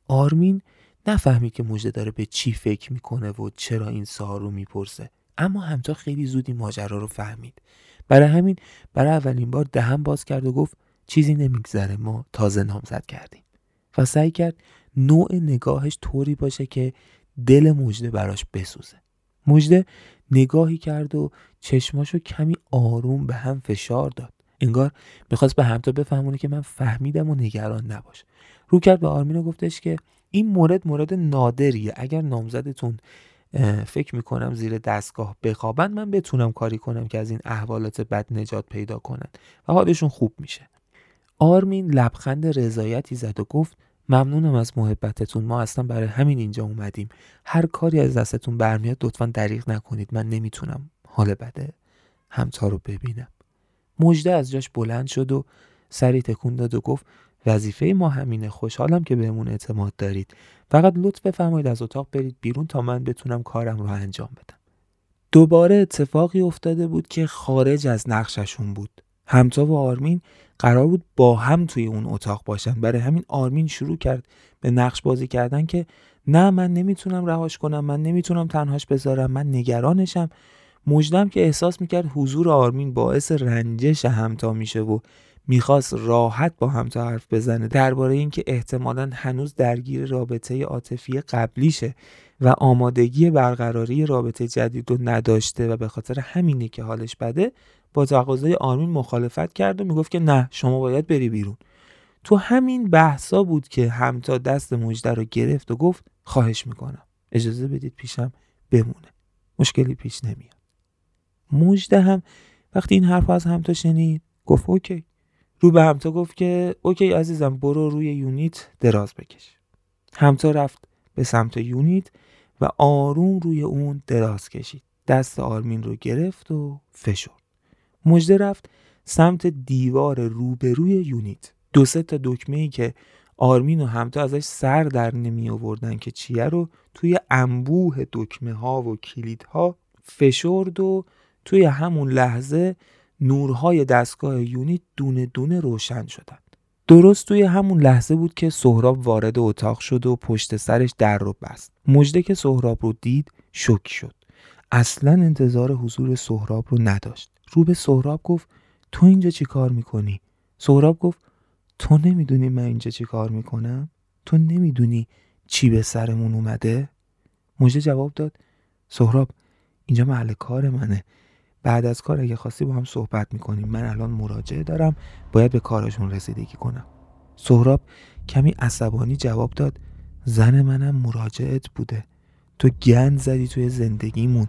آرمین نفهمید که مجده داره به چی فکر می‌کنه و چرا این سوال رو می‌پرسه. اما همتا خیلی زودی ماجرا رو فهمید. برای همین برای اولین بار دهن باز کرد و گفت چیزی نمیگذره ما تازه نامزد کردیم. و سعی کرد نوع نگاهش طوری باشه که دل مجده براش بسوزه. مجده نگاهی کرد و چشماشو کمی آروم به هم فشار داد. انگار می‌خواست به همتا بفهمونه که من فهمیدم و نگران نباش. رو کرد به آرمین و گفتش که این مورد مورد نادریه. اگر نامزدتون فکر می‌کنم زیر دستگاه بخوابن من بتونم کاری کنم که از این احوالات بد نجات پیدا کنن و حالشون خوب میشه. آرمین لبخند رضایتی زد و گفت ممنونم از محبتتون. ما اصلا برای همین اینجا اومدیم. هر کاری از دستتون برمیاد لطفا دریغ نکنید. من نمی‌تونم. حال بده. همتا رو ببینم. مجده از جاش بلند شد و سری تکون داد و گفت وظیفه ما همینه. خوشحالم که بهمون اعتماد دارید. فقط لطف بفرمایید از اتاق برید بیرون تا من بتونم کارم رو انجام بدم. دوباره اتفاقی افتاده بود که خارج از نقششون بود. همتا و آرمین قرار بود با هم توی اون اتاق باشن. برای همین آرمین شروع کرد به نقش بازی کردن که نه من نمی‌تونم رهاش کنم من نمی‌تونم تنهاش بذارم من نگرانشم. مجدم که احساس می‌کرد حضور آرمین باعث رنجش همتا میشه و می‌خواست راحت با همتا حرف بزنه. درباره اینکه احتمالا هنوز درگیر رابطه عاطفی قبلیشه و آمادگی برقراری رابطه جدید رو نداشته و به خاطر همینه که حالش بده با تقاضای آرمین مخالفت کرد و می‌گفت که نه شما باید بری بیرون. تو همین بحثا بود که همتا دست مژده رو گرفت و گفت خواهش می‌کنم. اجازه بدید پیشم بمونه. مشکلی پیش نمیاد. مژده هم وقتی این حرف از همتا شنید گفت okay. رو به همتا گفت که okay عزیزم برو روی unit دراز بکش. همتا رفت به سمت یونیت و آروم روی اون دراز کشید. دست آرمین رو گرفت و فشرد. مجده رفت سمت دیوار روبروی یونیت. دو سه تا دکمه ای که آرمین و همتا ازش سر در نمی آوردن که چیه رو توی انبوه دکمه ها و کلید ها فشرد و توی همون لحظه نورهای دستگاه یونیت دونه دونه روشن شدن. درست توی همون لحظه بود که سهراب وارد اتاق شد و پشت سرش در رو بست. مجده که سهراب رو دید شک شد. اصلا انتظار حضور سهراب رو نداشت. رو به سهراب گفت تو اینجا چی کار می‌کنی؟ سهراب گفت تو نمی‌دونی من اینجا چی کار می‌کنم؟ تو نمی‌دونی چی به سرمون اومده؟ مجده جواب داد سهراب اینجا محل کار منه بعد از کار اگه خواستی با هم صحبت می‌کنیم من الان مراجعه دارم باید به کارشون رسیدگی کنم سهراب کمی عصبانی جواب داد زن منم مراجعت بوده تو گند زدی توی زندگیمون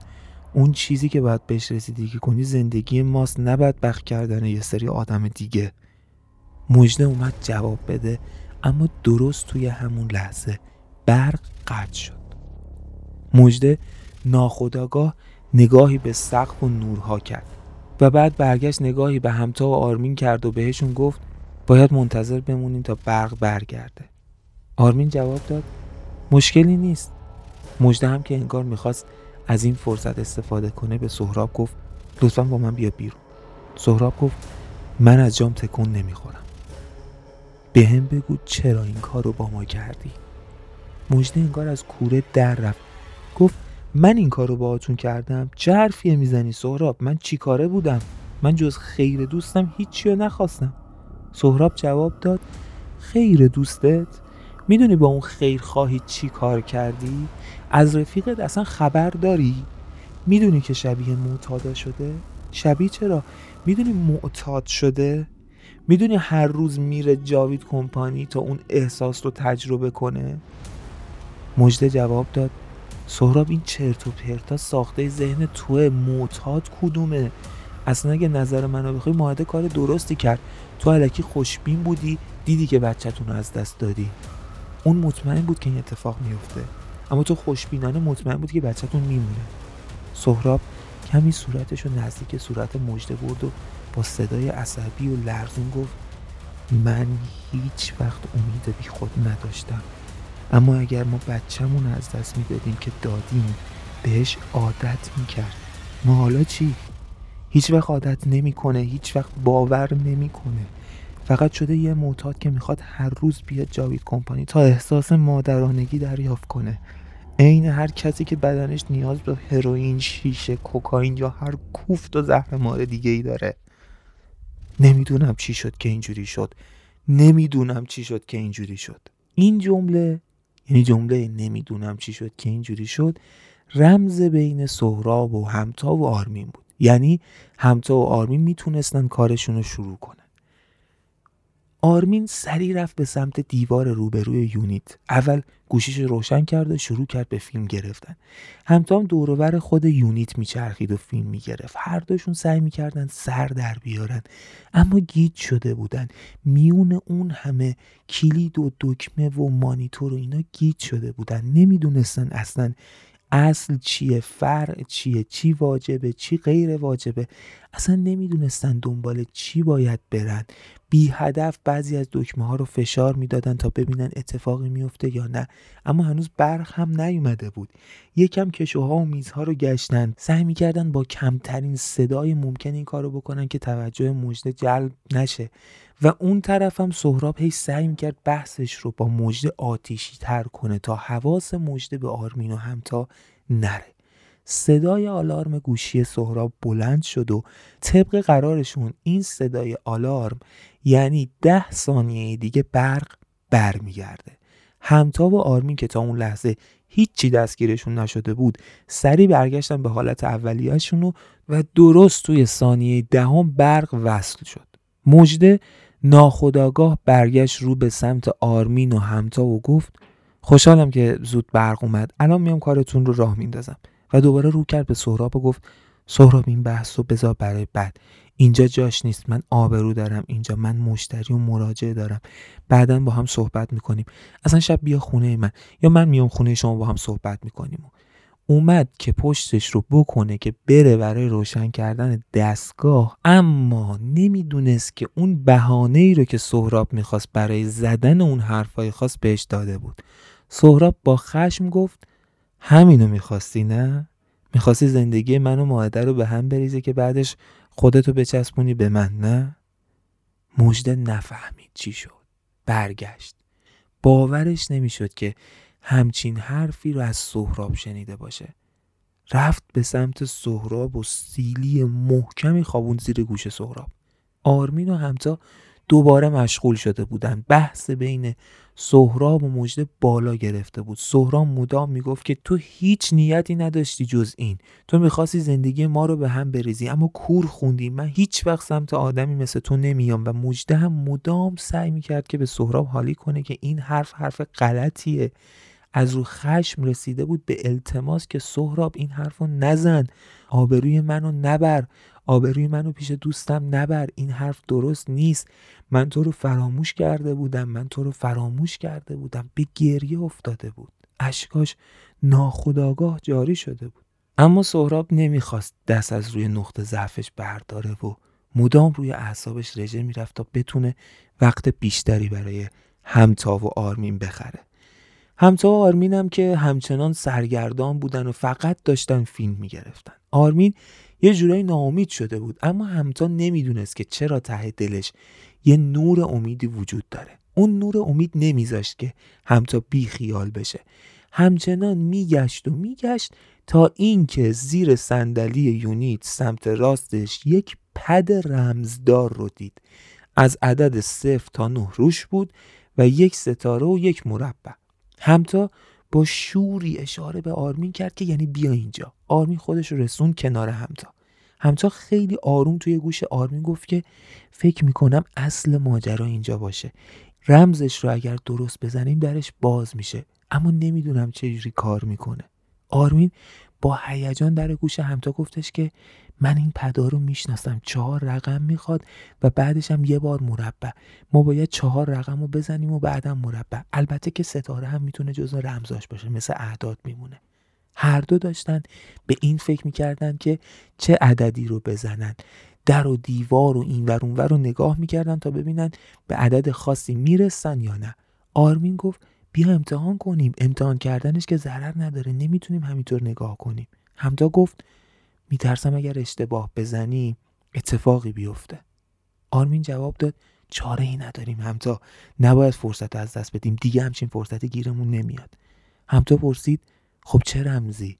اون چیزی که باید بهش رسیدگی کنی زندگی ماست نباید بخ کردن یه سری آدم دیگه. مجده اومد جواب بده اما درست توی همون لحظه برق قطع شد. مجده ناخداگاه نگاهی به سقف و نورها کرد و بعد برگشت نگاهی به همتا و آرمین کرد و بهشون گفت باید منتظر بمونیم تا برق برگرده. آرمین جواب داد مشکلی نیست. مجده هم که انگار می‌خواست از این فرصت استفاده کنه به سهراب گفت لطفا با من بیا بیرون. سهراب گفت من از جام تکون نمی‌خورم. به هم بگو چرا این کار رو با ما کردی؟ مجده انگار از کوره در رفت. گفت من این کارو باهاتون کردم؟ چه حرفیه می‌زنی سهراب؟ من چیکاره بودم؟ من جز خیر دوستم هیچی رو نخواستم. سهراب جواب داد خیر دوستت؟ می‌دونی با اون خیر خواهی چی کار کردی؟ از رفیقت اصلا خبر داری؟ می‌دونی که شبیه معتادا شده؟ شبیه چرا؟ می‌دونی معتاد شده؟ می‌دونی هر روز میره جاوید کمپانی تا اون احساس رو تجربه کنه؟ مجده جواب داد سهراب این چرت و پرتا ساخته ذهن توه معتاد کدومه اصلا اگه نظر منو بخوای ماهده کار درستی کرد تو علکی خوشبین بودی دیدی که بچهتون رو از دست دادی اون مطمئن بود که این اتفاق میفته اما تو خوشبینانه مطمئن بود که بچهتون میمونه. سهراب کمی صورتش رو نزدیک صورت مجده برد و با صدای عصبی و لرزون گفت من هیچ وقت امید بی خود نداشتم. اما اگر ما بچهمون از دست می‌دادیم که دادیم بهش عادت می‌کرد. ما حالا چی؟ هیچ وقت عادت نمی‌کنه هیچ وقت باور نمی‌کنه. فقط شده یه معتاد که می‌خواد هر روز بیاد جاوید کمپانی تا احساس مادرانگی دریافت کنه. عین هر کسی که بدنش نیاز به هروئین شیشه کوکائین یا هر کوفت و زهر مار دیگه ای داره. نمی‌دونم چی شد که اینجوری شد. نمی‌دونم چی شد که اینجوری شد. این جمله یعنی جمله نمی‌دونم چی شد که اینجوری شد رمز بین سهراب و همتا و آرمین بود. یعنی همتا و آرمین می‌تونستن کارشون رو شروع کنن. آرمین سری رفت به سمت دیوار روبروی یونیت. اول گوشیش روشن کرد و شروع کرد به فیلم گرفتن. همتا هم دورور خود یونیت میچرخید و فیلم می‌گرفت. هر دوشون سعی می‌کردن سر در بیارن. اما گیج شده بودن. میون اون همه کلید و دکمه و مانیتور و اینا گیج شده بودن. نمی‌دونستن اصلا اصل چیه فرع چیه چی واجبه چی غیر واجبه؟ اصلا نمی‌دونستن دنبال چی باید برن. بی هدف بعضی از دکمه ها رو فشار می‌دادن تا ببینن اتفاقی میفته یا نه. اما هنوز برق هم نیومده بود. یکم کشوها و میزها رو گشتن. سعی می‌کردن با کمترین صدای ممکن این کارو بکنن که توجه مجده جلب نشه. و اون طرف هم سهراب هی سعی می‌کرد بحثش رو با مجده آتیشی تر کنه تا حواس مجده به آرمین و همتا نره. صدای آلارم گوشی سهراب بلند شد و طبق قرارشون این صدای آلارم یعنی ده ثانیه دیگه برق برمیگرده. همتا و آرمین که تا اون لحظه هیچی دستگیرشون نشده بود سری برگشتن به حالت اولیهشون و درست توی ثانیه دهم برق وصل شد. مجده ناخداگاه برگشت رو به سمت آرمین و همتا و گفت خوشحالم که زود برق اومد. الان میام کارتون رو راه میندازم. و دوباره رو کرد به سهراب و گفت سهراب این بحث رو بذار برای بعد. اینجا جاش نیست. من آبرو دارم اینجا. من مشتری و مراجعه دارم. بعدا با هم صحبت می‌کنیم. اصلا شب بیا خونه من. یا من میام خونه شما با هم صحبت می‌کنیم. اومد که پشتش رو بکنه که بره برای روشن کردن دستگاه اما نمی‌دونست که اون بهانه ای رو که سهراب می‌خواست برای زدن اون حرفای خاص بهش داده بود سهراب با خشم گفت همینو می‌خواستی نه؟ می‌خواستی زندگی من و ماهده رو به هم بریزی که بعدش خودتو بچسبونی به من نه؟ مجده نفهمید چی شد برگشت باورش نمی‌شد که همچین حرفی رو از سهراب شنیده باشه. رفت به سمت سهراب و سیلی محکمی خوابون زیر گوش سهراب. آرمین و همتا دوباره مشغول شده بودن بحث بین سهراب و مجده بالا گرفته بود. سهراب مدام می‌گفت که تو هیچ نیتی نداشتی جز این. تو می‌خواستی زندگی ما رو به هم بریزی اما کور خوندی. من هیچ وقت سمت آدمی مثل تو نمیام. و مجده هم مدام سعی می‌کرد که به سهراب حالی کنه که این حرف حرف غلطیه. از رو خشم رسیده بود به التماس که سهراب این حرف رو نزن. آبروی منو نبر. آبروی منو پیش دوستم نبر. این حرف درست نیست. من تو رو فراموش کرده بودم. من تو رو فراموش کرده بودم. به گریه افتاده بود. اشکاش ناخداگاه جاری شده بود. اما سهراب نمی‌خواست دست از روی نقطه ضعفش برداره و مدام روی اعصابش رژه می‌رفت تا بتونه وقت بیشتری برای همتا و آرمین بخره. همتا و هم که همچنان سرگردان بودن و فقط داشتن فیلم می‌گرفتن. آرمین یه جورایی ناامید شده بود اما همتا نمی‌دونست که چرا ته دلش یه نور امیدی وجود داره. اون نور امید نمیذاشت که همتا بی خیال بشه. همچنان میگشت و میگشت تا اینکه زیر صندلی یونیت سمت راستش یک پد رمزدار رو دید. از عدد صفر تا نه روش بود و یک ستاره و یک مربع. همتا با شوری اشاره به آرمین کرد که یعنی بیا اینجا. آرمین خودش رسون کنار همتا. همتا خیلی آروم توی گوش آرمین گفت که فکر می‌کنم اصل ماجرا اینجا باشه. رمزش رو اگر درست بزنیم درش باز میشه. اما نمی‌دونم چجوری کار می‌کنه. آرمین با هیجان در گوش همتا گفتش که من این پدا رو می‌شناسم چهار رقم می‌خواد و بعدش هم یه بار مربع. ما باید چهار رقم رو بزنیم و بعدم مربع. البته که ستاره هم می‌تونه جزء رمزاش باشه مثل اعداد میمونه. هر دو داشتن به این فکر می‌کردن که چه عددی رو بزنن. در و دیوار و این ور اونور رو نگاه می‌کردن تا ببینن به عدد خاصی می‌رسن یا نه. آرمین گفت بیا امتحان کنیم. امتحان کردنش که ضرر نداره. نمی‌تونیم همینطور نگاه کنیم. همتا گفت میترسم اگر اشتباه بزنی اتفاقی بیفته. آرمین جواب داد چاره ای نداریم همتا نباید فرصت از دست بدیم. دیگه همچین فرصت گیرمون نمیاد. همتا پرسید خب چه رمزی؟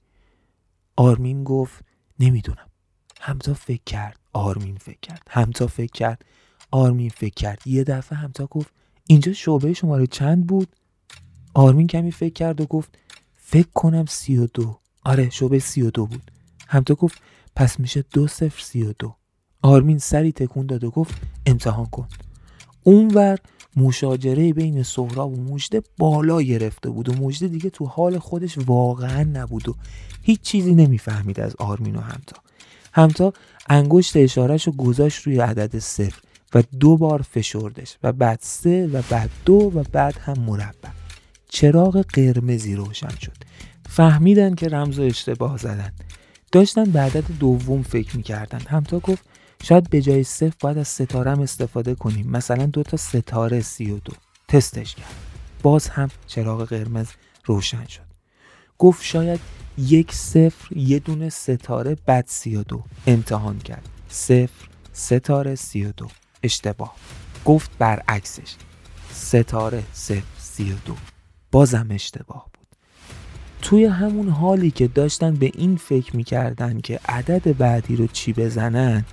آرمین گفت نمی‌دونم. همتا فکر کرد آرمین فکر کرد. همتا فکر کرد آرمین فکر کرد. یه دفعه همتا گفت اینجا شعبه شماره چند بود؟ آرمین کمی فکر کرد و گفت فکر کنم سی و دو. آره شعبه سی و دو بود. همتا گفت پس میشه دو صفر سی و دو. آرمین سری تکون داد و گفت امتحان کن. اونور مشاجره بین سهراب و مجده بالا گرفته بود و مجده دیگه تو حال خودش واقعا نبود و هیچ چیزی نمی‌فهمید از آرمین و همتا. همتا انگشت اشارهش رو گذاشت روی عدد صفر و دو بار فشردش و بعد سه و بعد دو و بعد هم مربع. چراغ قرمزی روشن شد. فهمیدن که رمز و اشتباه زدن. داشتن به عدد دوم فکر می‌کردن. همتا گفت شاید به جای صفر باید از ستاره هم استفاده کنیم. مثلا دو تا ستاره سی و دو. تستش کرد. باز هم چراغ قرمز روشن شد. گفت شاید یک صفر یه دونه ستاره بعد سی و دو. امتحان کرد. صفر ستاره سی و دو. اشتباه. گفت برعکسش. ستاره صفر سی و دو. بازم اشتباه بود. توی همون حالی که داشتن به این فکر می‌کردن که عدد بعدی رو چی بزنن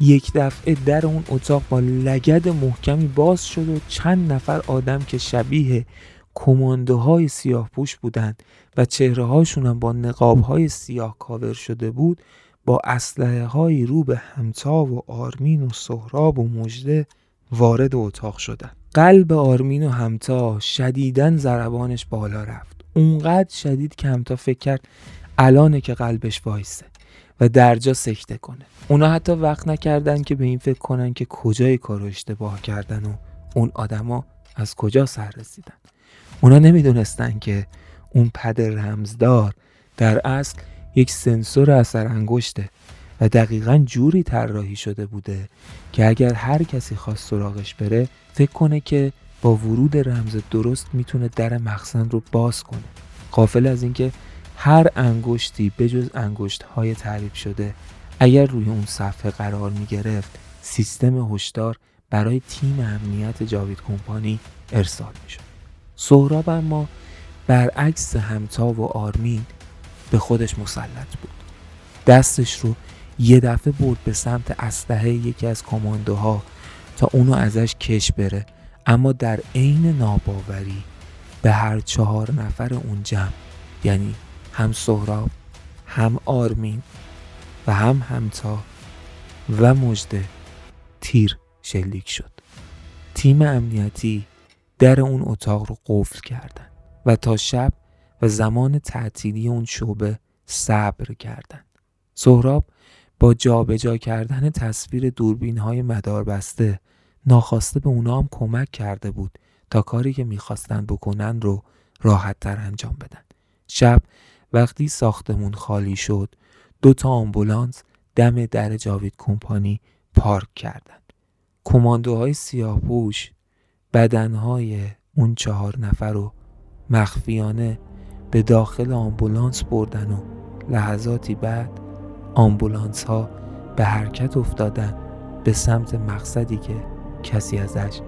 یک دفعه در اون اتاق با لگد محکمی باز شد و چند نفر آدم که شبیه کماندوهای سیاه پوش بودند و چهره هاشون هم با نقاب های سیاه کاور شده بود با اسلحه های رو به همتا و آرمین و سهراب و مجده وارد اتاق شدن. قلب آرمین و همتا شدیدن ضربانش بالا رفت. اونقدر شدید که همتا فکر کرد الانه که قلبش وایسه و درجا سکته کنه. اونا حتی وقت نکردن که به این فکر کنن که کجای کارو اشتباه کردن و اون آدما از کجا سر رسیدن. اونا نمی‌دونستن که اون پد رمزدار در اصل یک سنسور اثر انگشته و دقیقا جوری طراحی شده بوده که اگر هر کسی خواست سراغش بره فکر کنه که با ورود رمز درست می‌تونه در مخزن رو باز کنه. قافل از اینکه هر انگشتی بجز انگشت های تعریف شده اگر روی اون صفحه قرار می گرفت سیستم هشدار برای تیم امنیت جاوید کمپانی ارسال می شد سهراب اما برعکس همتا و آرمین به خودش مسلط بود. دستش رو یه دفعه برد به سمت اسلحه یکی از کماندوها تا اونو ازش کش بره. اما در عین ناباوری به هر چهار نفر اون جمع یعنی هم سهراب هم آرمین و هم همتا و مجده تیر شلیک شد تیم امنیتی در اون اتاق رو قفل کردن و تا شب و زمان تعطیلی اون شعبه صبر کردند. سهراب با جابجا کردن تصویر دوربین های مدار بسته ناخواسته به اونا هم کمک کرده بود تا کاری که می‌خواستن بکنن رو راحت تر انجام بدن. شب وقتی ساختمون خالی شد دو تا آمبولانس دم در جاوید کمپانی پارک کردند. کماندوهای سیاهپوش بدنهای اون چهار نفر رو مخفیانه به داخل آمبولانس بردن و لحظاتی بعد آمبولانس ها به حرکت افتادن به سمت مقصدی که کسی ازش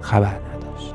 خبر نداشت.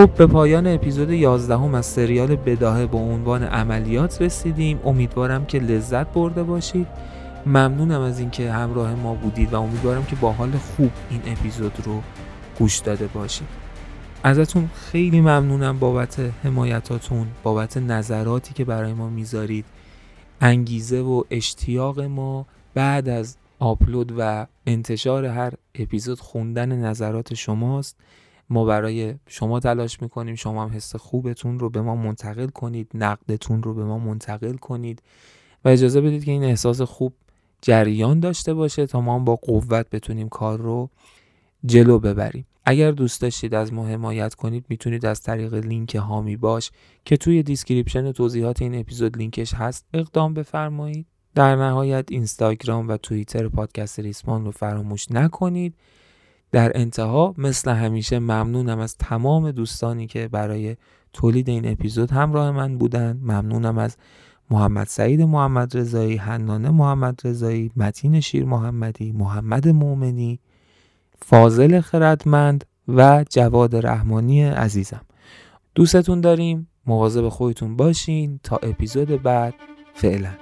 خب به پایان اپیزود 11 هم از سریال بداهه با عنوان عملیات رسیدیم. امیدوارم که لذت برده باشید. ممنونم از اینکه همراه ما بودید و امیدوارم که با حال خوب این اپیزود رو گوش داده باشید. ازتون خیلی ممنونم بابت حمایتاتون بابت نظراتی که برای ما می‌ذارید. انگیزه و اشتیاق ما بعد از آپلود و انتشار هر اپیزود خوندن نظرات شماست. ما برای شما تلاش می‌کنیم شما هم حس خوبتون رو به ما منتقل کنید نقدتون رو به ما منتقل کنید و اجازه بدید که این احساس خوب جریان داشته باشه تا ما هم با قوت بتونیم کار رو جلو ببریم. اگر دوست داشتید از ما حمایت کنید می‌تونید از طریق لینک حامی باش که توی description توضیحات این اپیزود لینکش هست اقدام بفرمایید. در نهایت اینستاگرام و توییتر پادکست ریسمان رو فراموش نکنید. در انتها مثل همیشه ممنونم از تمام دوستانی که برای تولید این اپیزود همراه من بودن. ممنونم از محمد سعید محمد رضایی حنانه محمد رضایی متین شیر محمدی محمد مؤمنی فاضل خردمند و جواد رحمانی عزیزم. دوستتون داریم. مواظب خودتون باشین. تا اپیزود بعد. فعلا.